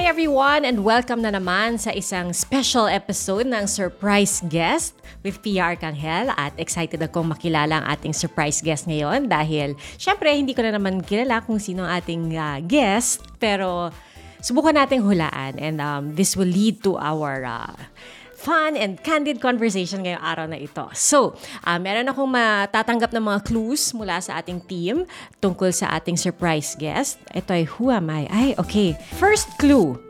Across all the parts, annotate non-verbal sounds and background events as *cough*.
Hi everyone and welcome na naman sa isang special episode ng Surprise Guest with PR Kanghel at excited akong makilala ang ating surprise guest ngayon dahil syempre hindi ko na naman kilala kung sino ang ating uh, guest. Pero subukan nating hulaan and um, this will lead to our uh, fun and candid conversation ngayong araw na ito. So, uh, meron akong matatanggap ng mga clues mula sa ating team tungkol sa ating surprise guest. Ito ay Who Am I? Ay, okay. First clue.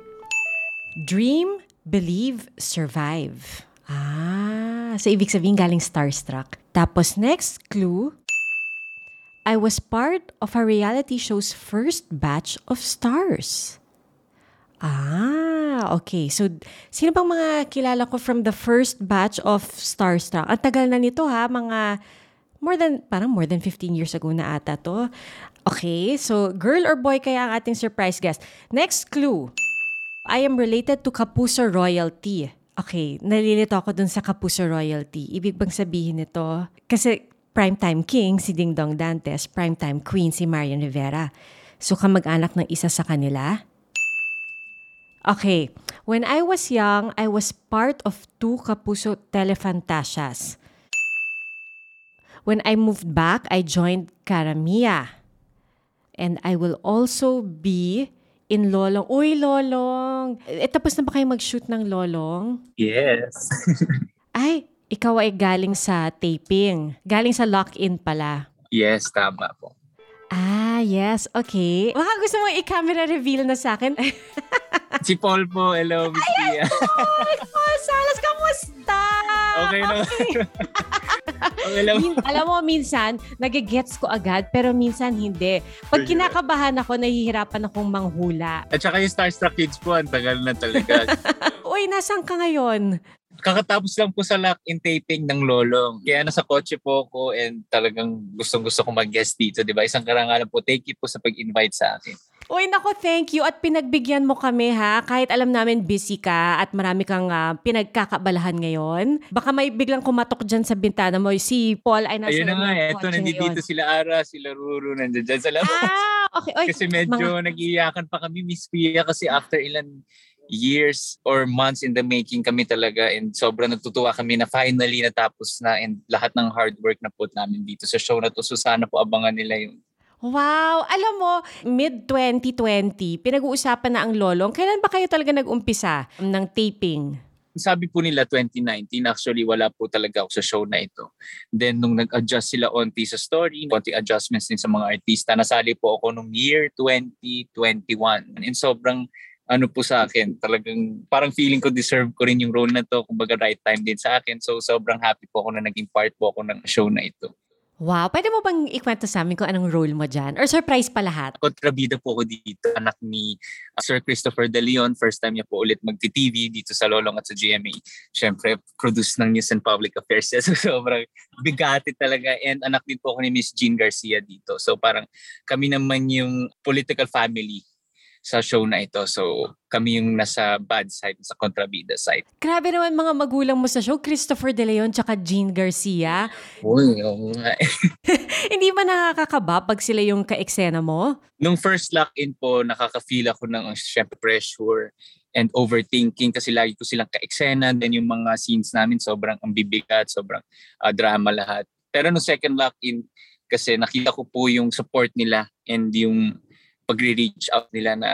Dream, believe, survive. Ah, so ibig sabihin galing starstruck. Tapos next clue, I was part of a reality show's first batch of stars. Ah, okay. So, sino bang mga kilala ko from the first batch of Starstruck? Ang tagal na nito ha, mga more than, parang more than 15 years ago na ata to. Okay, so girl or boy kaya ang ating surprise guest. Next clue. I am related to Kapuso Royalty. Okay, nalilito ako dun sa Kapuso Royalty. Ibig bang sabihin nito? Kasi primetime king si Ding Dong Dantes, primetime queen si Marian Rivera. So kamag-anak ng isa sa kanila? Okay. When I was young, I was part of two Kapuso Telefantasias. When I moved back, I joined Karamia. And I will also be in Lolong. Uy, Lolong! Eh, tapos na ba kayo mag-shoot ng Lolong? Yes. *laughs* Ay, ikaw ay galing sa taping. Galing sa lock-in pala. yes, tama po. Ah, yes. Okay. Baka gusto mo i-camera reveal na sa akin. *laughs* Si Paul po, hello, Miss Pia. Paul! Paul Salas, kamusta? Okay na. *laughs* okay lang. Min- alam mo, minsan, nagigets ko agad, pero minsan hindi. Pag kinakabahan ako, nahihirapan akong manghula. At saka yung Starstruck Kids po, ang tagal na talaga. *laughs* Uy, nasan ka ngayon? Kakatapos lang po sa lock-in taping ng Lolong. Kaya nasa kotse po ako and talagang gustong-gusto ko mag-guest dito, di ba? Isang karangalan po. Thank you po sa pag-invite sa akin. Uy, nako, thank you. At pinagbigyan mo kami, ha? Kahit alam namin busy ka at marami kang ah, pinagkakabalahan ngayon. Baka may biglang kumatok dyan sa bintana mo. Si Paul ay nasa Ayun na nga, ng eto, nandito sila Ara, sila Ruru, nandiyan dyan sa labas. Ah, okay. Oy, kasi medyo nag-iiyakan pa kami, Miss Pia, kasi after ilan years or months in the making kami talaga and sobrang natutuwa kami na finally natapos na and lahat ng hard work na po namin dito sa show na to. So sana po abangan nila yung Wow! Alam mo, mid-2020, pinag-uusapan na ang lolong. Kailan ba kayo talaga nag-umpisa ng taping? sabi po nila 2019, actually wala po talaga ako sa show na ito. Then nung nag-adjust sila onti sa story, konting adjustments din sa mga artista, nasali po ako nung year 2021. And sobrang ano po sa akin, talagang parang feeling ko deserve ko rin yung role na to, kumbaga right time din sa akin. So sobrang happy po ako na naging part po ako ng show na ito. Wow! Pwede mo bang ikwento sa amin kung anong role mo dyan? Or surprise pa lahat? kontrabida po ako dito. Anak ni uh, Sir Christopher De Leon. First time niya po ulit magti-TV dito sa Lolong at sa GMA. Siyempre, produce ng News and Public Affairs. *laughs* So, sobrang bigati talaga. And anak din po ako ni Miss Jean Garcia dito. So, parang kami naman yung political family sa show na ito. So, kami yung nasa bad side, sa kontrabida side. Grabe naman mga magulang mo sa show, Christopher De Leon tsaka Jean Garcia. Uy, oo nga. *laughs* Hindi ba nakakakaba pag sila yung ka-eksena mo? Nung first lock-in po, nakaka-feel ako ng syempre pressure and overthinking kasi lagi ko silang ka-eksena. Then yung mga scenes namin sobrang ambibigat, sobrang uh, drama lahat. Pero nung second lock-in, kasi nakita ko po yung support nila and yung pagre-reach out nila na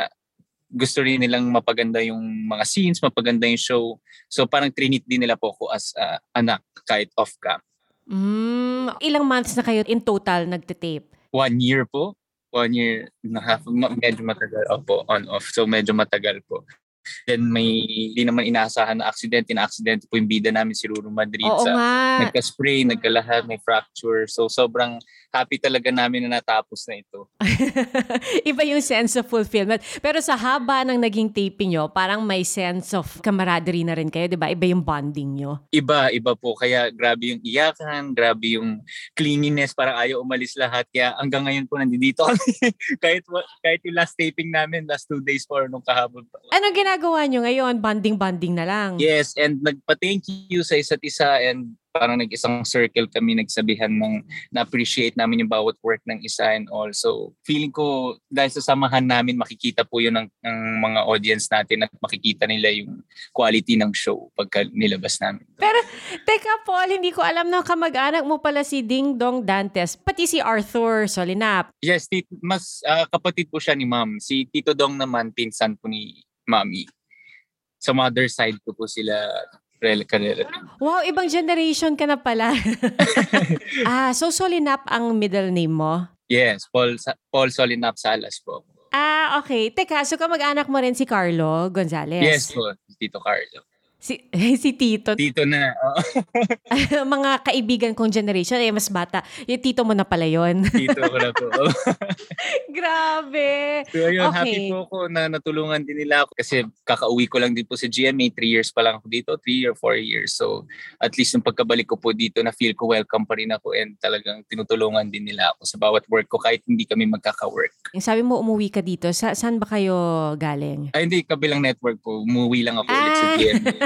gusto rin nilang mapaganda yung mga scenes, mapaganda yung show. So parang trinit din nila po ako as uh, anak kahit off-cam. Mm, ilang months na kayo in total nagte-tape? One year po. One year and a half. Medyo matagal. Opo, on-off. So medyo matagal po. Then may hindi naman inaasahan na accident. Na-accident po yung bida namin si Ruru Madrid Oo sa nga. nagka-spray, nagkalahat, may fracture. So sobrang happy talaga namin na natapos na ito. *laughs* Iba yung sense of fulfillment. Pero sa haba ng naging taping nyo, parang may sense of camaraderie na rin kayo, di ba? Iba yung bonding nyo. Iba, iba po. Kaya grabe yung iyakan, grabe yung cleanliness, parang ayaw umalis lahat. Kaya hanggang ngayon po nandito kami. *laughs* kahit, kahit yung last taping namin, last two days po nung kahapon pa. Ano ginagawa nyo ngayon? Banding-banding na lang. Yes, and nagpa-thank you sa isa't isa and parang nag-isang circle kami nagsabihan ng na-appreciate namin yung bawat work ng isa and also feeling ko dahil sa samahan namin makikita po yun ng, ng mga audience natin at makikita nila yung quality ng show pagka nilabas namin. Pero teka Paul, hindi ko alam na kamag-anak mo pala si Ding Dong Dantes, pati si Arthur Solinap. Yes, tit- mas uh, kapatid po siya ni ma'am. Si Tito Dong naman pinsan po ni mami. Sa mother side ko po sila rel Wow, ibang generation ka na pala. *laughs* ah, so Solinap ang middle name mo? Yes, Paul Paul Solinap Salas po. Ah, okay. Teka, so kamag-anak mo rin si Carlo Gonzalez? Yes po, Tito Carlo. Si, *laughs* si Tito. Tito na. Oh. *laughs* mga kaibigan kong generation, eh, mas bata. Yung tito mo na pala yon. *laughs* tito ko na po. Grabe. So yun, okay. happy po ako na natulungan din nila ako kasi kakauwi ko lang din po sa GMA. Three years pa lang ako dito. Three or four years. So at least yung pagkabalik ko po dito na feel ko welcome pa rin ako and talagang tinutulungan din nila ako sa bawat work ko kahit hindi kami magkaka-work. Yung sabi mo umuwi ka dito. Sa, saan ba kayo galing? Ay hindi, kabilang network po. Umuwi lang ako ah. ulit sa GMA.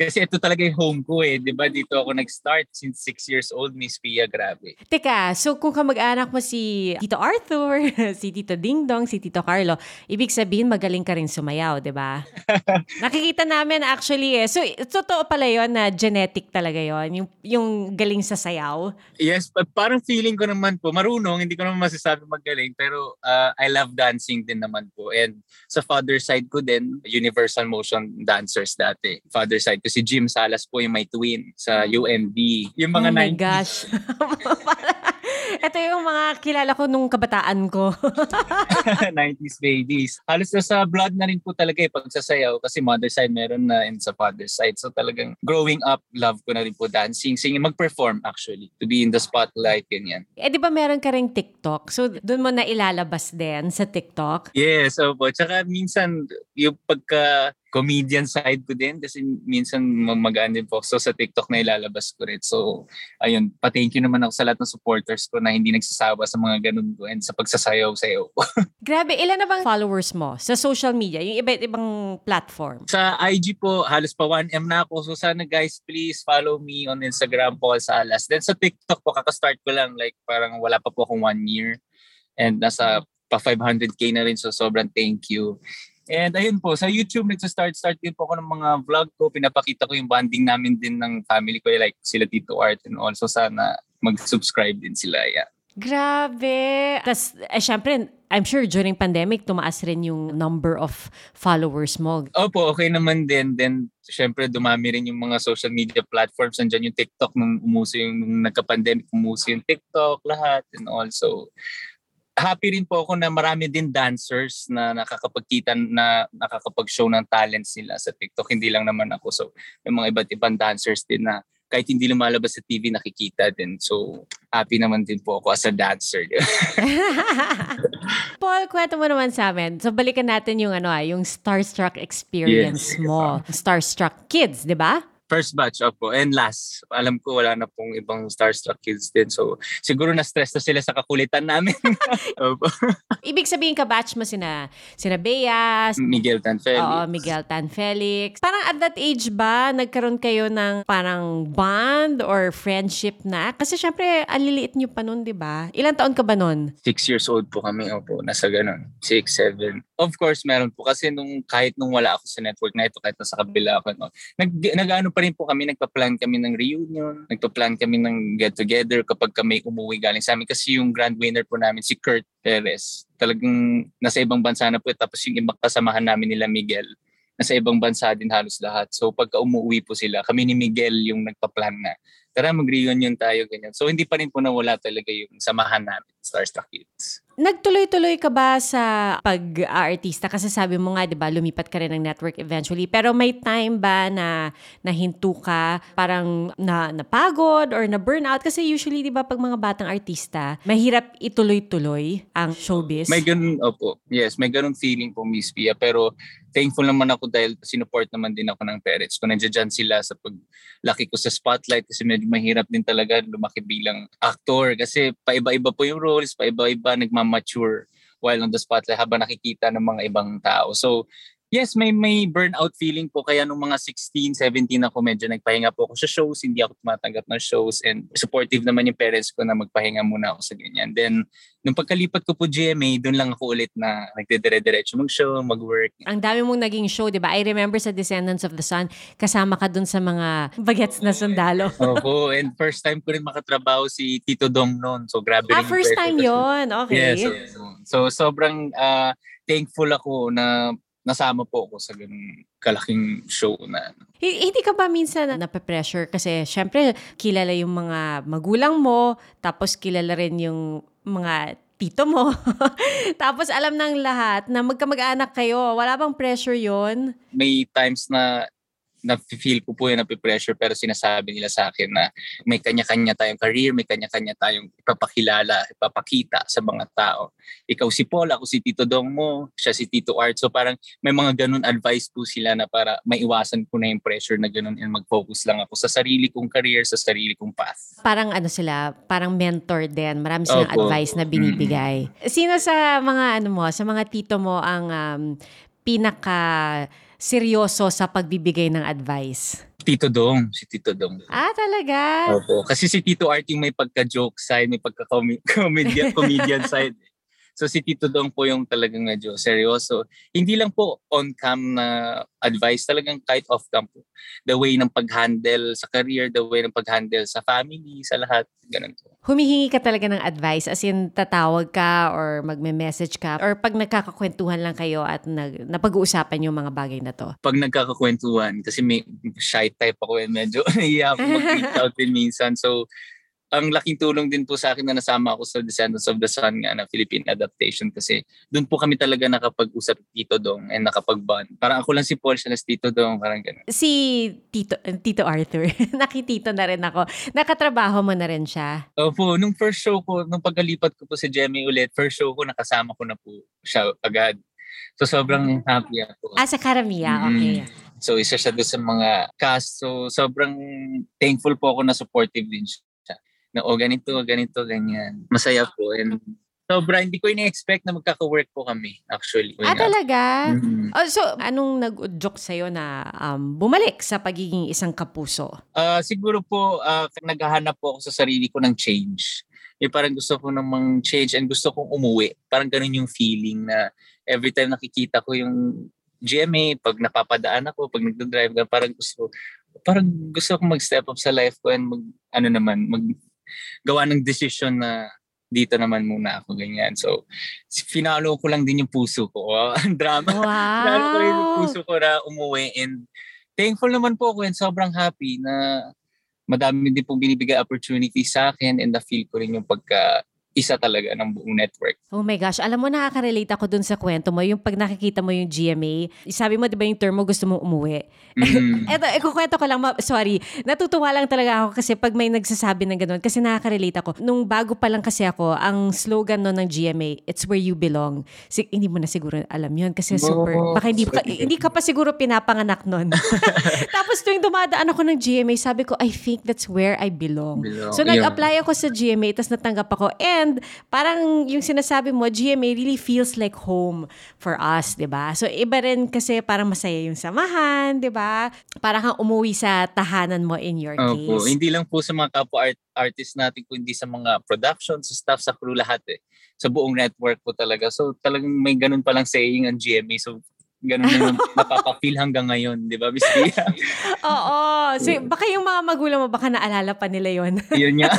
Kasi ito talaga yung home ko eh. Di ba? Dito ako nag-start since 6 years old, Miss Pia. Grabe. Teka, so kung kamag-anak mo si Tito Arthur, *laughs* si Tito Dingdong, si Tito Carlo, ibig sabihin magaling ka rin sumayaw, di ba? *laughs* Nakikita namin actually eh. So, totoo pala yon na genetic talaga yon yung, yung galing sa sayaw? Yes, parang feeling ko naman po, marunong, hindi ko naman masasabi magaling, pero uh, I love dancing din naman po. And sa father side ko din, universal motion dancers dati. Father side ko si Jim Salas po yung may twin sa UND. Yung mga oh my 90s. gosh. *laughs* Ito yung mga kilala ko nung kabataan ko. *laughs* 90s babies. Halos sa blood na rin po talaga eh pagsasayaw kasi mother side meron na and sa father side. So talagang growing up, love ko na rin po dancing, singing, mag-perform actually. To be in the spotlight, ganyan. Eh di ba meron ka ring TikTok? So doon mo na ilalabas din sa TikTok? Yes, opo. Tsaka minsan yung pagka comedian side ko din kasi minsan magaan din po. So sa TikTok na ilalabas ko rin. So ayun, pa-thank you naman ako sa lahat ng supporters ko na hindi nagsasawa sa mga ganun ko and sa pagsasayaw-sayaw ko. *laughs* Grabe, ilan na bang followers mo sa social media, yung iba't ibang platform? Sa IG po, halos pa 1M na ako. So sana guys, please follow me on Instagram, Paul Salas. Then sa TikTok po, kakastart ko lang. Like parang wala pa po akong one year. And nasa pa 500k na rin. So sobrang thank you. And ayun po, sa YouTube nagsa-start-start din po ako ng mga vlog ko. Pinapakita ko yung bonding namin din ng family ko, like sila Tito Art and also sana mag-subscribe din sila. Yeah. Grabe! Tapos, eh, syempre, I'm sure during pandemic, tumaas rin yung number of followers mo. Opo, okay naman din. Then, syempre, dumami rin yung mga social media platforms. Nandiyan yung TikTok nung umuso yung nung nagka-pandemic, umuso yung TikTok, lahat. And also, happy rin po ako na marami din dancers na nakakapagkita na nakakapag-show ng talents nila sa TikTok. Hindi lang naman ako. So, may mga iba't ibang dancers din na kahit hindi lumalabas sa TV, nakikita din. So, happy naman din po ako as a dancer. *laughs* Paul, kwento mo naman sa amin. So, balikan natin yung ano ah, yung Starstruck experience yes. mo. Starstruck Kids, di ba? First batch, opo. And last, alam ko wala na pong ibang starstruck kids din. So, siguro na-stress na sila sa kakulitan namin. *laughs* opo. Ibig sabihin ka batch mo sina, sina Bea, Miguel Tan Felix. Oo, Miguel Tan Felix. Parang at that age ba, nagkaroon kayo ng parang bond or friendship na? Kasi syempre, aliliit nyo pa nun, di ba? Ilang taon ka ba nun? Six years old po kami, opo. Nasa ganun. Six, seven. Of course, meron po. Kasi nung, kahit nung wala ako sa network na ito, kahit nasa kabila ako, no, nag, nag pa rin po kami, nagpa-plan kami ng reunion, nagpa-plan kami ng get-together kapag kami umuwi galing sa amin. Kasi yung grand winner po namin, si Kurt Perez, talagang nasa ibang bansa na po. Tapos yung ibang kasamahan namin nila Miguel, nasa ibang bansa din halos lahat. So pagka umuwi po sila, kami ni Miguel yung nagpa-plan na, tara mag-reunion tayo, ganyan. So hindi pa rin po nawala talaga yung samahan namin, Starstruck Kids. Nagtuloy-tuloy ka ba sa pag-artista? Kasi sabi mo nga, di ba, lumipat ka rin ng network eventually. Pero may time ba na nahinto ka, parang na, napagod or na-burnout? Kasi usually, di ba, pag mga batang artista, mahirap ituloy-tuloy ang showbiz. May ganun, opo. Yes, may ganun feeling po, Miss Pia. Pero thankful naman ako dahil sinuport naman din ako ng parents ko. Nandiyan sila sa paglaki ko sa spotlight kasi medyo mahirap din talaga lumaki bilang actor kasi paiba-iba po yung roles, paiba-iba nagmam mature while on the spotlight habang nakikita ng mga ibang tao. So, Yes, may may burnout feeling po kaya nung mga 16, 17 ako medyo nagpahinga po ako sa shows, hindi ako tumatanggap ng shows and supportive naman yung parents ko na magpahinga muna ako sa ganyan. Then nung pagkalipat ko po GMA, doon lang ako ulit na nagdedire-diretso mag-show, mag-work. Ang dami mong naging show, 'di ba? I remember sa Descendants of the Sun, kasama ka dun sa mga bagets na sundalo. *laughs* Opo, and first time ko rin makatrabaho si Tito Dong noon. So grabe ah, rin. first time yon Okay. Yeah, so, so, so sobrang uh, thankful ako na nasama po ako sa ganung kalaking show na. ano. Hindi ka ba minsan nape-pressure kasi syempre kilala yung mga magulang mo, tapos kilala rin yung mga tito mo. *laughs* tapos alam ng lahat na magkamag-anak kayo. Wala bang pressure yon? May times na na-feel ko po yung napipressure pero sinasabi nila sa akin na may kanya-kanya tayong career, may kanya-kanya tayong ipapakilala, ipapakita sa mga tao. Ikaw si Paul, ako si Tito Dong mo, siya si Tito Art. So parang may mga ganun advice po sila na para maiwasan ko na yung pressure na ganun and mag-focus lang ako sa sarili kong career, sa sarili kong path. Parang ano sila, parang mentor din. Marami silang Opo. advice na binibigay. Mm-hmm. Sino sa mga ano mo, sa mga tito mo ang um, pinaka seryoso sa pagbibigay ng advice? Tito Dong, si Tito Dong. Ah, talaga? Opo. Kasi si Tito Art yung may pagka-joke side, may pagka-comedian *laughs* comedian side. So si Tito Dong po yung talagang medyo seryoso. Hindi lang po on-cam na advice, talagang kahit off-cam po. The way ng pag-handle sa career, the way ng pag-handle sa family, sa lahat, ganun po. Humihingi ka talaga ng advice, as in tatawag ka or magme-message ka or pag nagkakakwentuhan lang kayo at nag, napag-uusapan yung mga bagay na to? Pag nagkakakwentuhan, kasi may shy type ako eh, medyo *laughs* nahiya ako mag-reach out din minsan. So ang laking tulong din po sa akin na nasama ako sa Descendants of the Sun nga na Philippine adaptation kasi doon po kami talaga nakapag-usap Tito Dong and nakapag-bond. Parang ako lang si Paul, siya na si Tito Dong, parang gano'n. Si Tito, Tito Arthur, *laughs* nakitito na rin ako. Nakatrabaho mo na rin siya? Opo, nung first show ko, nung pagkalipat ko po si Jemmy ulit, first show ko nakasama ko na po siya agad. So sobrang happy ako. Ah, sa Karamia, mm-hmm. okay. So isa siya doon sa mga cast. So sobrang thankful po ako na supportive din siya na oh ganito, ganito, ganyan. Masaya po and sobra hindi ko ina-expect na magkaka-work po kami actually. Ah, talaga? Mm-hmm. Oh, so, anong nag-joke sa'yo na um, bumalik sa pagiging isang kapuso? Uh, siguro po, uh, naghahanap po ako sa sarili ko ng change. Yung parang gusto ko namang change and gusto kong umuwi. Parang ganun yung feeling na every time nakikita ko yung GMA, pag napapadaan ako, pag nagdo-drive ka, parang gusto parang gusto kong mag-step up sa life ko and mag, ano naman, mag gawa ng decision na dito naman muna ako ganyan. So, finalo ko lang din yung puso ko. Oh, *laughs* ang drama. Wow. Finalo ko yung puso ko na umuwi and thankful naman po ako and sobrang happy na madami din pong binibigay opportunity sa akin and na-feel ko rin yung pagka isa talaga ng buong network. Oh my gosh, alam mo nakaka-relate ako dun sa kwento mo, yung pag nakikita mo yung GMA, sabi mo 'di ba yung term mo gusto mong umuwi. Mm. *laughs* Eto, ikukwento ko lang, ma- sorry, natutuwa lang talaga ako kasi pag may nagsasabi ng ganun, kasi nakaka-relate ako. Nung bago pa lang kasi ako, ang slogan no ng GMA, it's where you belong. Si, hindi mo na siguro alam yun kasi super, oh, baka hindi ka, hindi ka pa siguro pinapanganak nun. *laughs* Tapos tuwing dumadaan ako ng GMA, sabi ko, I think that's where I belong. belong. So nag-apply ako sa GMA, tapos natanggap ako. And And parang yung sinasabi mo, GMA really feels like home for us, di ba? So iba rin kasi parang masaya yung samahan, di ba? Parang kang umuwi sa tahanan mo in your case. Opo. Hindi lang po sa mga kapwa art artist natin, kundi sa mga production, sa staff, sa crew, lahat eh. Sa buong network po talaga. So talagang may ganun palang saying ang GMA. So ganun na napapafeel hanggang ngayon, di ba, Miss Tia? *laughs* Oo. So, baka yung mga magulang mo, baka naalala pa nila yon *laughs* Yun nga.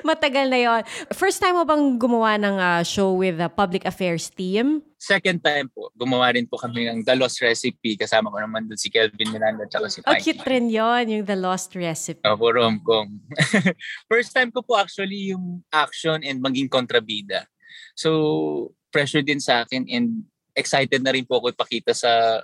Matagal na yon. First time mo bang gumawa ng uh, show with the public affairs team? Second time po. Gumawa rin po kami ng The Lost Recipe. Kasama ko naman doon si Kelvin Miranda at si Mike. Oh, cute rin yun, yung The Lost Recipe. Opo, rom-com. *laughs* First time ko po actually yung action and maging kontrabida. So, pressure din sa akin and excited na rin po ako ipakita sa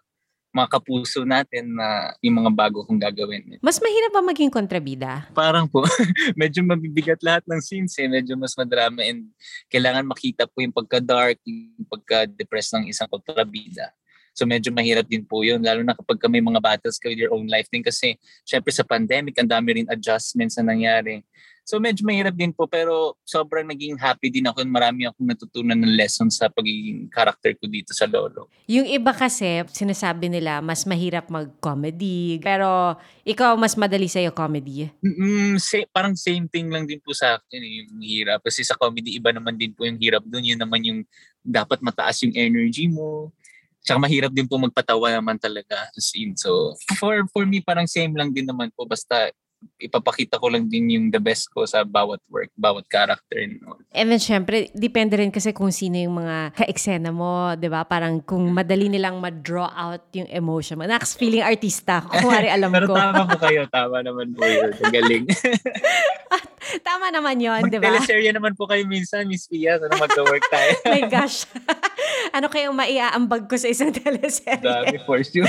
mga kapuso natin na yung mga bago kong gagawin. Mas mahirap ba maging kontrabida? Parang po. *laughs* medyo mabibigat lahat ng scenes eh. Medyo mas madrama and kailangan makita po yung pagka-dark, yung pagka-depressed ng isang kontrabida. So medyo mahirap din po yun, lalo na kapag may mga battles ka with your own life din kasi syempre sa pandemic, ang dami rin adjustments na nangyari. So medyo mahirap din po pero sobrang naging happy din ako marami akong natutunan ng lessons sa pagiging character ko dito sa Lolo. Yung iba kasi, sinasabi nila, mas mahirap mag-comedy. Pero ikaw, mas madali sa'yo comedy. Mm, say, parang same thing lang din po sa akin eh, yung hirap. Kasi sa comedy, iba naman din po yung hirap doon. Yun naman yung dapat mataas yung energy mo. Tsaka mahirap din po magpatawa naman talaga as in. So, for, for me, parang same lang din naman po. Basta ipapakita ko lang din yung the best ko sa bawat work, bawat character. And, all. and then, syempre, depende rin kasi kung sino yung mga ka-eksena mo, di ba? Parang kung madali nilang ma-draw out yung emotion mo. Next, feeling artista. Kung alam Pero ko. Pero tama po kayo. Tama naman po yun. Galing. *laughs* *laughs* tama naman yun, di ba? Mag-teleserye naman po kayo minsan, Miss Pia. Sana magka-work tayo. *laughs* My gosh. *laughs* ano kayong maiaambag ko sa isang teleserye? Dami, for sure.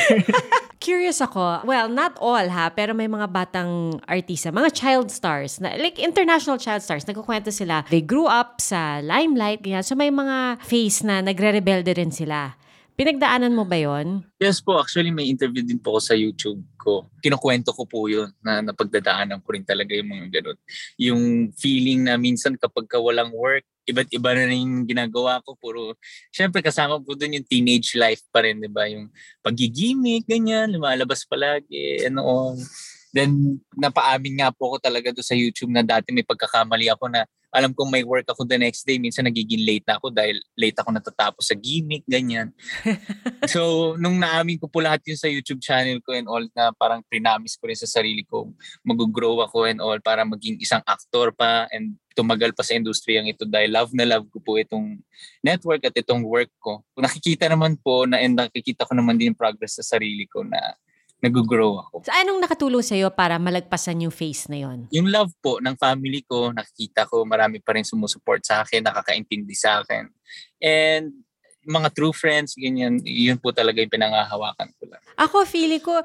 Curious ako. Well, not all ha, pero may mga batang artista, mga child stars, na, like international child stars, nagkukwento sila. They grew up sa limelight, ganyan. So may mga face na nagre-rebelde rin sila. Pinagdaanan mo ba yon? Yes po, actually may interview din po ako sa YouTube ko. Kinukwento ko po yun na napagdadaanan ko rin talaga yung mga ganun. Yung feeling na minsan kapag ka walang work, iba't iba na rin ginagawa ko. Puro, syempre kasama po dun yung teenage life pa rin, di ba? Yung pagigimik, ganyan, lumalabas palagi, and all. Then, napaamin nga po ako talaga do sa YouTube na dati may pagkakamali ako na alam kong may work ako the next day, minsan nagiging late na ako dahil late ako natatapos sa gimmick, ganyan. *laughs* so, nung naamin ko po lahat yun sa YouTube channel ko and all, na parang prinamis ko rin sa sarili ko, mag-grow ako and all para maging isang actor pa and tumagal pa sa industriyang ito dahil love na love ko po itong network at itong work ko. Nakikita naman po na and nakikita ko naman din yung progress sa sarili ko na nag-grow ako. So, anong nakatulong sa'yo para malagpasan yung phase na yon? Yung love po ng family ko, nakikita ko marami pa rin sumusuport sa akin, nakakaintindi sa akin. And mga true friends, ganyan, yun po talaga yung pinangahawakan ko lang. Ako, feeling ko,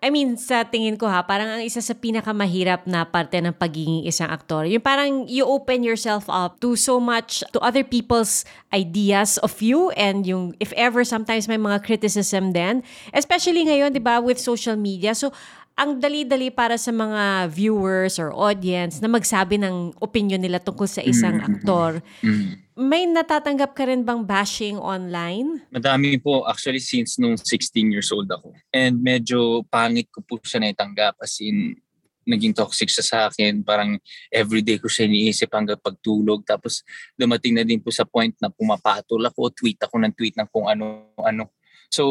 I mean, sa tingin ko ha, parang ang isa sa pinakamahirap na parte ng pagiging isang aktor, yung parang you open yourself up to so much, to other people's ideas of you, and yung, if ever, sometimes may mga criticism din, especially ngayon, di ba, with social media. So, ang dali-dali para sa mga viewers or audience na magsabi ng opinion nila tungkol sa isang mm-hmm. aktor. Mm-hmm. May natatanggap ka rin bang bashing online? Madami po actually since nung 16 years old ako. And medyo pangit ko po siya naitanggap as in naging toxic siya sa akin. Parang everyday ko siya iniisip hanggang pagtulog. Tapos dumating na din po sa point na pumapatol ako, tweet ako ng tweet ng kung ano-ano. So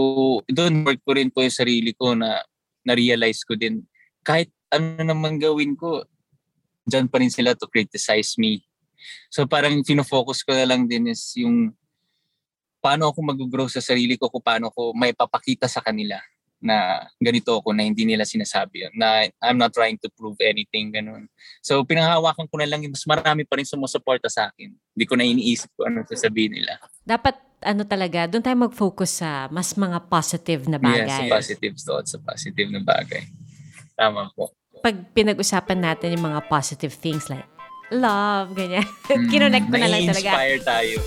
doon work ko rin po yung sarili ko na na-realize ko din, kahit ano naman gawin ko, dyan pa rin sila to criticize me. So parang fino-focus ko na lang din is yung paano ako mag-grow sa sarili ko, kung paano ko may papakita sa kanila na ganito ako na hindi nila sinasabi yun, na I'm not trying to prove anything, ganun. So pinanghawakan ko na lang, mas marami pa rin sumusuporta sa akin. Hindi ko na iniisip ko ano sasabihin nila. Dapat ano talaga, doon tayo mag-focus sa mas mga positive na bagay. Yes, positive thoughts, sa positive na bagay. Tama po. Pag pinag-usapan natin yung mga positive things like love, ganyan. *laughs* Mm, Kinonect mo na lang talaga. inspire tayo.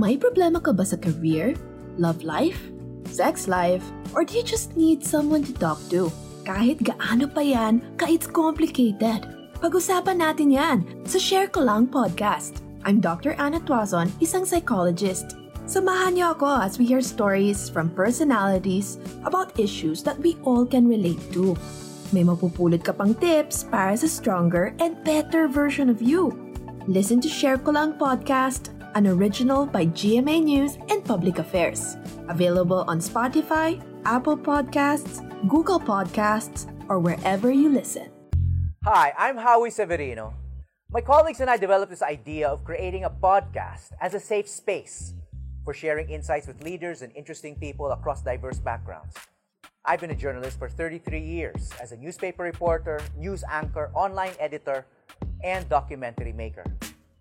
May problema ka ba sa career, love life, sex life, or do you just need someone to talk to? Kahit gaano pa yan, ka it's complicated pag-usapan natin yan sa Share Ko Lang Podcast. I'm Dr. Anna Tuazon, isang psychologist. Samahan niyo ako as we hear stories from personalities about issues that we all can relate to. May mapupulot ka pang tips para sa stronger and better version of you. Listen to Share Ko Lang Podcast, an original by GMA News and Public Affairs. Available on Spotify, Apple Podcasts, Google Podcasts, or wherever you listen. Hi, I'm Howie Severino. My colleagues and I developed this idea of creating a podcast as a safe space for sharing insights with leaders and interesting people across diverse backgrounds. I've been a journalist for 33 years as a newspaper reporter, news anchor, online editor, and documentary maker.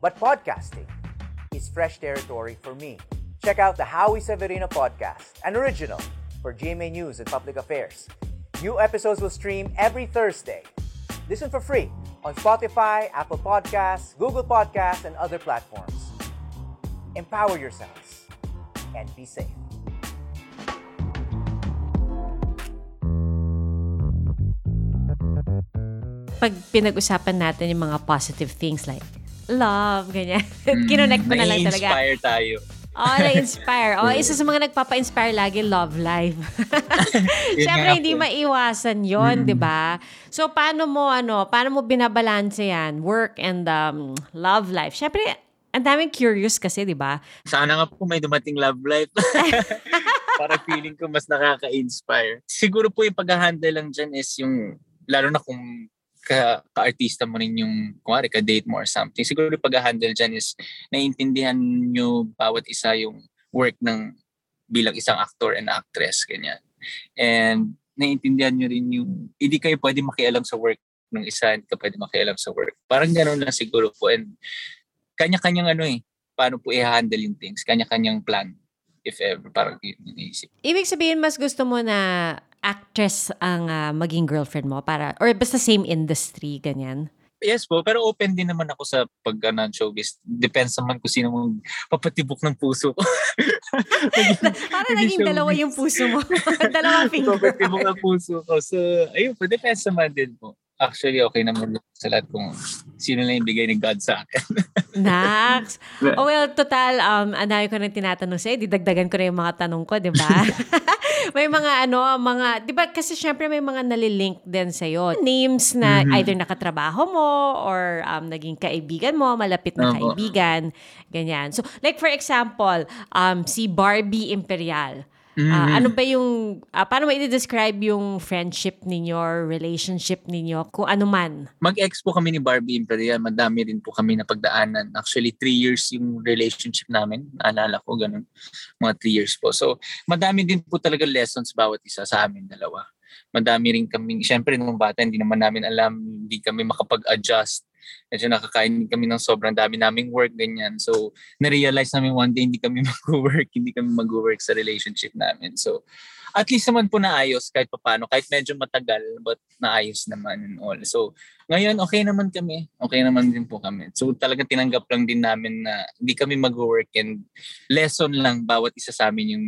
But podcasting is fresh territory for me. Check out the Howie Severino podcast, an original for GMA News and Public Affairs. New episodes will stream every Thursday Listen for free on Spotify, Apple Podcasts, Google Podcasts, and other platforms. Empower yourselves and be safe. Pag pinag-usapan natin yung mga positive things like love, ganyan. *laughs* Kinonect mo na lang talaga. inspire tayo. Oh, na-inspire. Oh, isa sa mga nagpapa-inspire lagi, love life. *laughs* Siyempre, hindi maiwasan yon di ba? So, paano mo, ano, paano mo binabalanse yan? Work and um, love life. Siyempre, ang daming curious kasi, di ba? Sana nga po may dumating love life. *laughs* Para feeling ko mas nakaka-inspire. Siguro po yung pag-handle lang dyan is yung, lalo na kung ka, ka-artista mo rin yung, kumari, ka-date mo or something. Siguro pag-handle dyan is naiintindihan nyo bawat isa yung work ng bilang isang actor and actress, ganyan. And naiintindihan nyo rin yung, hindi kayo pwede makialam sa work ng isa, hindi ka pwede makialam sa work. Parang gano'n lang siguro po. And kanya-kanyang ano eh, paano po i-handle yung things, kanya-kanyang plan if ever, parang yun iniisip. Ibig sabihin, mas gusto mo na actress ang ah, maging girlfriend mo para, or basta same industry, ganyan. Yes po, pero open din naman ako sa pag uh, showbiz. Depends naman kung sino mong papatibok ng puso ko. *laughs* Hindi naging dalawa showbiz. yung puso mo. *laughs* Dalawang finger. papatibok ng puso ko. So, ayun po, depends naman din po. Actually, okay naman sa lahat kung sino lang yung bigay ni God sa akin. *laughs* Nax. Oh well, total, um, dami ko nang tinatanong sa'yo. Didagdagan ko na yung mga tanong ko, di ba? *laughs* may mga ano, mga, di ba kasi syempre may mga nalilink din sa'yo. Names na Mhm. either nakatrabaho mo or um, naging kaibigan mo, malapit na kaibigan. Ganyan. So, like for example, um, si Barbie Imperial. Ah, Mhm. ano ba yung, ah, paano mo i-describe yung friendship ninyo or relationship ninyo kung ano man? Mag-ex po kami ni Barbie Imperial. Madami rin po kami na pagdaanan. Actually, three years yung relationship namin. Naalala ko, ganun. Mga three years po. So, madami din po talaga lessons bawat isa sa amin dalawa. Madami rin kami, syempre nung bata, hindi naman namin alam, hindi kami makapag-adjust. Medyo nakakain kami ng sobrang dami naming work, ganyan. So, na-realize namin one day hindi kami *laughs* mag-work, hindi kami mag-work sa relationship namin. So, at least naman po naayos kahit papano, kahit medyo matagal, but naayos naman and all. So, ngayon, okay naman kami. Okay naman din po kami. So, talagang tinanggap lang din namin na hindi kami mag-work and lesson lang bawat isa sa amin yung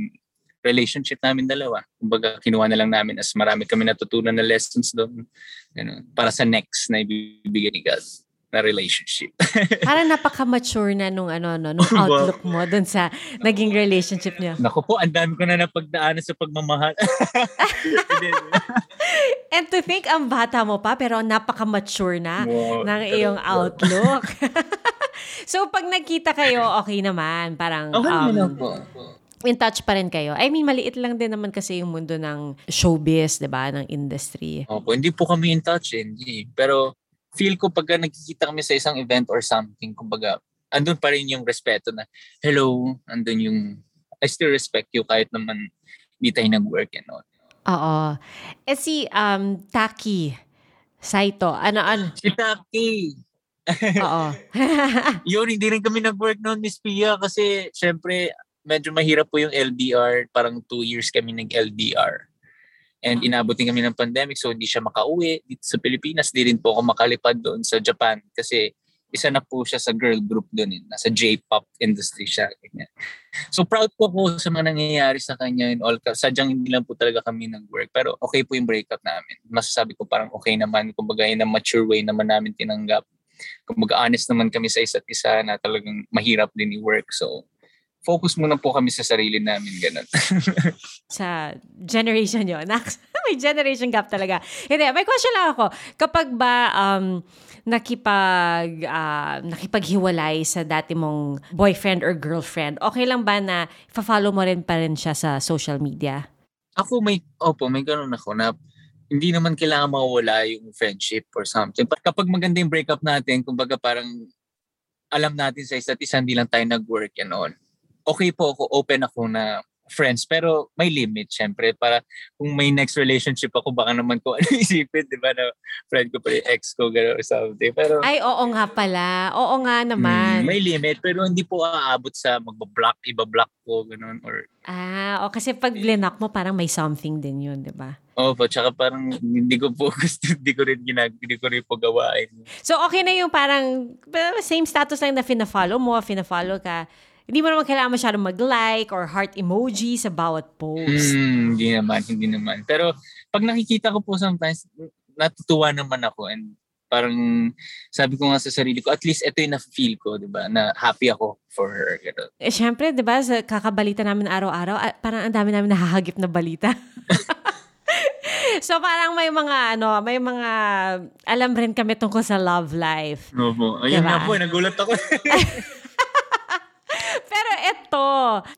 relationship namin dalawa. Kumbaga, kinuha na lang namin as marami kami natutunan na lessons doon. Ganun, para sa next na ibibigay ni God na relationship. *laughs* Parang napaka-mature na nung ano no, nung Wow. outlook mo dun sa naging relationship niyo. Naku po, ang dami ko na napagdaanan sa pagmamahal. *laughs* And to think ang bata mo pa pero napaka-mature na Wow, ng iyong talaga. outlook. *laughs* so pag nagkita kayo, okay naman, parang Okay um, naman po. In touch pa rin kayo. I mean, maliit lang din naman kasi yung mundo ng showbiz, 'di ba, ng industry. Opo, hindi po kami in touch, eh, hindi. Pero feel ko pagka nagkikita kami sa isang event or something, kumbaga, andun pa rin yung respeto na, hello, andun yung, I still respect you kahit naman hindi tayo nag-work and all. Oo. Eh si um, Taki Saito, ano ano? *gasps* Si Taki, *laughs* Oo. *laughs* yun, hindi rin kami nag-work noon, Miss Pia, kasi syempre, medyo mahirap po yung LDR. Parang two years kami nag-LDR. And inabot din kami ng pandemic, so hindi siya makauwi dito sa Pilipinas. Di rin po ako makalipad doon sa Japan kasi isa na po siya sa girl group doon. Eh. Nasa J-pop industry siya. Ganyan. So proud po ako sa mga nangyayari sa kanya and all. Sadyang hindi lang po talaga kami nag-work. Pero okay po yung breakup namin. Masasabi ko parang okay naman. Kumbaga in a mature way naman namin tinanggap. Kumbaga honest naman kami sa isa't isa na talagang mahirap din i-work. So focus muna po kami sa sarili namin. Ganun. *laughs* sa generation. Nak- *laughs* may generation gap talaga. Hindi, may question lang ako. Kapag ba um, nakipag, ah, nakipaghiwalay sa dati mong boyfriend or girlfriend, okay lang ba na follow mo rin pa rin siya sa social media? Ako may, opo, may ganun ako na hindi naman kailangan mawala yung friendship or something. But kapag maganda yung breakup natin, kumbaga parang alam natin sa isa't isa, hindi lang tayo nag-work and all. Okay po ako, open ako na friends, pero may limit, syempre. Para kung may next relationship ako, baka naman ko ano *laughs* isipin, di ba, na friend ko pa yung ex ko, gano'n or something. Pero, Ay, oo nga pala. Oo nga naman. mm, may limit, pero hindi po aabot sa magba-block, iba-block ko, gano'n. Or, Ah, o kasi pag blinak mo, parang may something din yun, di ba? oh, po, tsaka parang hindi ko po *laughs* gusto, hindi ko rin ginag, hindi ko rin po gawain. So, okay na yung parang same status lang na fina-follow mo, fina-follow ka. Hindi mo naman kailangan masyadong mag-like or heart emoji sa bawat post. Hmm, hindi naman, hindi naman. Pero pag nakikita ko po sometimes, natutuwa naman ako and parang sabi ko nga sa sarili ko, at least ito yung na-feel ko, di ba? Na happy ako for her. Ganun. Eh, syempre, di ba, sa kakabalita namin araw-araw, ah, parang ang dami namin nahahagip na balita. *laughs* so, parang may mga, ano, may mga, alam rin kami tungkol sa love life. No po. Ayun Diba? nga po, nagulat ako. *laughs* *laughs* Pero ito,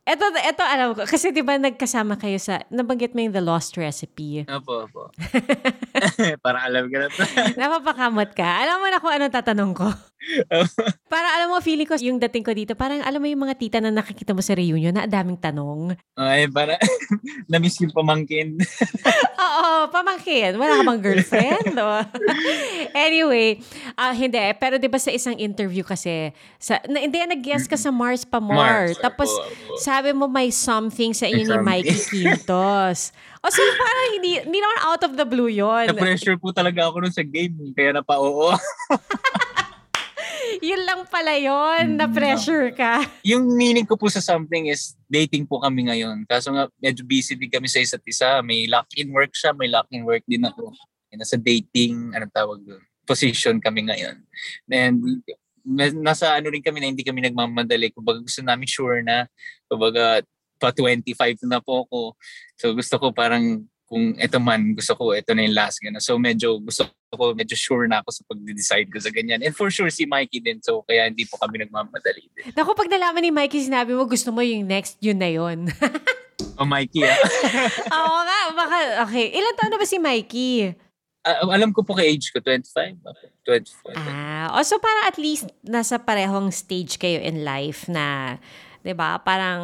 ito, ito alam ko, kasi di ba nagkasama kayo sa, nabanggit mo yung The Lost Recipe. Opo, opo. *laughs* *laughs* Para alam ka na to. Napapakamot ka. Alam mo na kung anong tatanong ko. *laughs* Parang alam mo, feeling ko yung dating ko dito, parang alam mo yung mga tita na nakikita mo sa reunion na daming tanong. Ay, para *laughs* na-miss yung pamangkin. *laughs* Oo, pamangkin. Wala ka bang girlfriend? O? anyway, ah hindi. Pero di ba sa isang interview kasi, sa, na, hindi, nag-guest ka sa Mars pa more. Mars, Tapos, opo, opo. sabi mo may something sa inyo ni Mikey Quintos. O so parang hindi, hindi naman out of the blue yon. Na-pressure po talaga ako nun sa game. Kaya napa-oo. *laughs* Yun lang pala yon na pressure ka. yung meaning ko po sa something is dating po kami ngayon. Kaso nga, medyo busy din kami sa isa't isa. May lock-in work siya, may lock-in work din ako. Nasa dating, anong tawag doon, position kami ngayon. And nasa ano rin kami na hindi kami nagmamadali. Kumbaga gusto namin sure na, kumbaga pa 25 na po ako. So gusto ko parang kung eto man, gusto ko, eto na yung last. Gana. So medyo gusto ko, medyo sure na ako sa pag-decide ko sa ganyan. And for sure, si Mikey din. So kaya hindi po kami nagmamadali din. Naku, pag nalaman ni Mikey, sinabi mo gusto mo yung next, yun na yun. *laughs* Oh, Mikey, ah. *laughs* Oo nga, baka, okay. Ilan taon na ba si Mikey? Ah, alam ko po kay age ko, 25. Okay, 25. Ah, o so parang at least nasa parehong stage kayo in life na 'di ba? Parang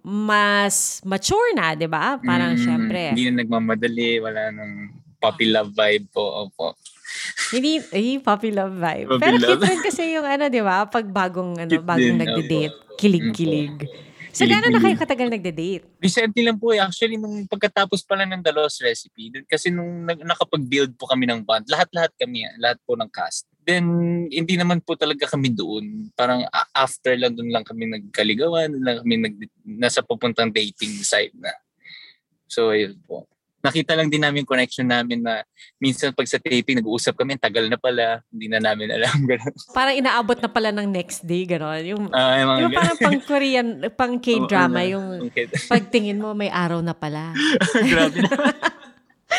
mas mature na, 'di ba? Parang Mm, syempre. Hindi na nagmamadali, wala nang puppy love vibe po. Opo. *laughs* Hindi, ay, puppy love vibe. Puppy Pero love. cute rin kasi yung ano, 'di ba? Pag bagong ano, Cute bagong nagde-date, kilig-kilig. So gaano na kayo katagal nagde-date? Recently lang po eh. Actually, nung pagkatapos pala ng The Lost Recipe, dun, kasi nung nag- nakapag-build po kami ng band, lahat-lahat kami, ah, lahat po ng cast. Then, hindi naman po talaga kami doon. Parang after lang doon lang kami nagkaligawan, doon lang kami nag, nasa pupuntang dating side na. So, ayun po. Nakita lang din namin yung connection namin na minsan pag sa taping, nag-uusap kami, tagal na pala, hindi na namin alam. *laughs* Ganun. Parang inaabot na pala ng next day, gano'n. Yung, Ah, yung parang pang Korean, pang *laughs* K-drama, Oo, yung Okay. pagtingin mo may araw na pala. *laughs* Grabe na.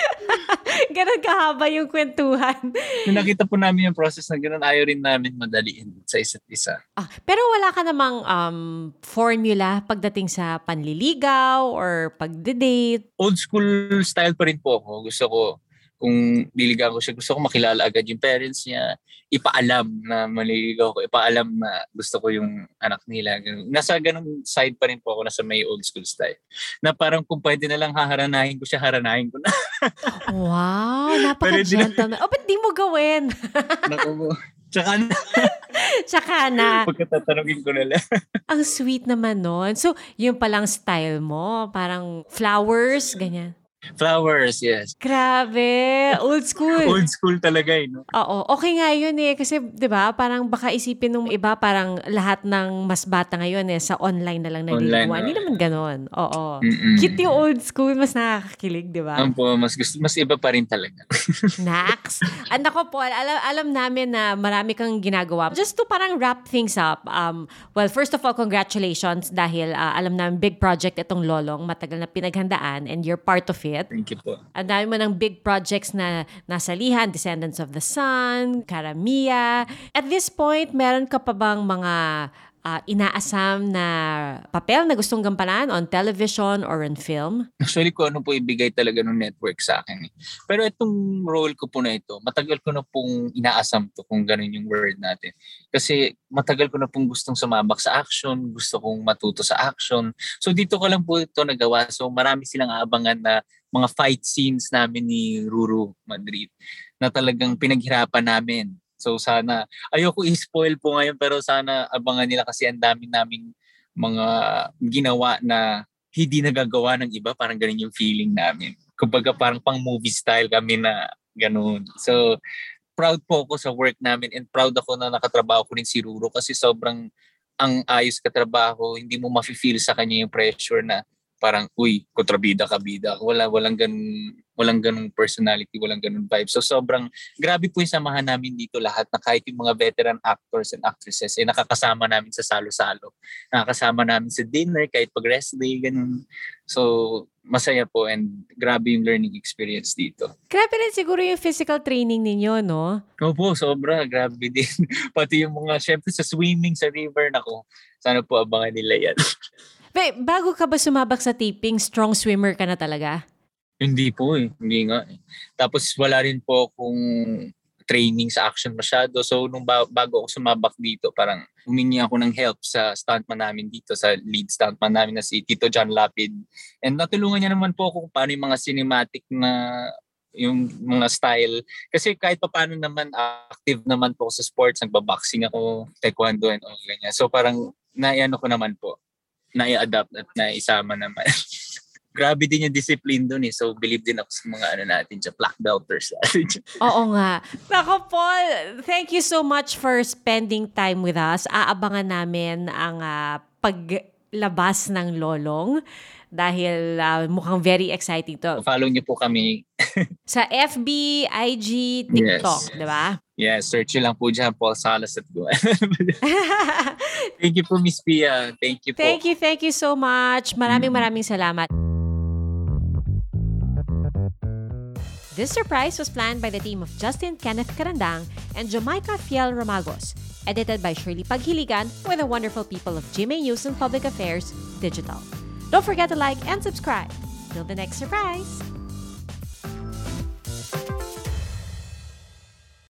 *laughs* Ganon kahaba yung kwentuhan. Nung nakita po namin yung process na gano'n, ayaw rin namin madaliin sa isa't isa. Ah, pero wala ka namang um, formula pagdating sa panliligaw or pagde-date. Old school style pa rin po ako. Gusto ko, kung liligaw ko siya, gusto ko makilala agad yung parents niya, ipaalam na maliligaw ko, ipaalam na gusto ko yung anak nila. Nasa ganun side pa rin po ako, nasa may old school style. Na parang kung pwede na lang haharanahin ko siya, haranahin ko na. *laughs* Wow, napaka-gentleman. Oh, ba't di mo gawin? *laughs* Naku mo. Tsaka na, *laughs* Tsaka na, pagkatatanungin ko na lang. ang sweet naman nun. So, yun palang style mo. Parang flowers, ganyan. Flowers, yes. Grabe, old school. *laughs* Old school talaga eh, no? Oo, okay nga yun eh. Kasi, di ba, parang baka isipin ng iba, parang lahat ng mas bata ngayon eh, sa online na lang Online naliligawan. na. Hindi naman ganon. Oo. Mm-mm. Cute yung old school, mas nakakakilig, di ba? Ano po, mas, gusto, mas iba pa rin talaga. *laughs* Nax. And ako po, alam, alam namin na marami kang ginagawa. Just to parang wrap things up, um, well, first of all, congratulations dahil ah, alam namin big project itong Lolong, matagal na pinaghandaan and you're part of it. Thank you po. Ang dami mo ng big projects na nasalihan, Descendants of the Sun, Karamia. At this point, meron ka pa bang mga uh, inaasam na papel na gustong gampanan on television or on film? Actually, kung ano po ibigay talaga ng network sa akin. Eh. Pero itong role ko po na ito, matagal ko na pong inaasam to kung ganun yung word natin. Kasi matagal ko na pong gustong sumabak sa action, gusto kong matuto sa action. So dito ko lang po ito nagawa. So marami silang aabangan na mga fight scenes namin ni Ruru Madrid na talagang pinaghirapan namin. So sana, ayoko i-spoil po ngayon pero sana abangan nila kasi ang dami naming mga ginawa na hindi nagagawa ng iba. Parang ganun yung feeling namin. Kumbaga parang pang movie style kami na ganun. So proud po ako sa work namin and proud ako na nakatrabaho ko rin si Ruro kasi sobrang ang ayos katrabaho, hindi mo mafe-feel sa kanya yung pressure na parang uy, kontrabida ka bida. Wala walang ganun walang ganung personality, walang ganung vibe. So sobrang grabe po yung samahan namin dito lahat na kahit yung mga veteran actors and actresses eh nakakasama namin sa salo-salo. Nakakasama namin sa dinner kahit pag rest day ganun. So masaya po and grabe yung learning experience dito. Grabe rin siguro yung physical training ninyo, no? Opo, sobra. Grabe *laughs* din. Pati yung mga, syempre sa swimming sa river, nako, sana po abangan nila yan. *laughs* Be, bago ka ba sumabak sa taping, strong swimmer ka na talaga? Hindi po eh. Hindi nga eh. Tapos wala rin po akong training sa action masyado. So nung ba- bago ako sumabak dito, parang humingi ako ng help sa stuntman namin dito, sa lead stuntman namin na si Tito John Lapid. And natulungan niya naman po ako kung paano yung mga cinematic na yung mga style. Kasi kahit pa paano naman active naman po ako sa sports, nagbaboxing ako, taekwondo and all ganyan. So parang naiano ko naman po na-adapt at na-isama naman. *laughs* Grabe din yung discipline doon eh. So, believe din ako sa mga ano natin sa black belters. *laughs* Oo nga. Nako, Paul, thank you so much for spending time with us. Aabangan namin ang uh, paglabas ng Lolong dahil uh, mukhang very exciting to. Follow niyo po kami. *laughs* sa FB, IG, TikTok, yes. di ba? Yes, search nyo lang po dyan, Paul Salas at Gwen. *laughs* thank you po, Miss Pia. Thank you po. Thank you, thank you so much. Maraming mm-hmm. maraming salamat. This surprise was planned by the team of Justin Kenneth Carandang and Jamaica Fiel Romagos, edited by Shirley Paghiligan with the wonderful people of GMA News and Public Affairs Digital. Don't forget to like and subscribe. Till the next surprise!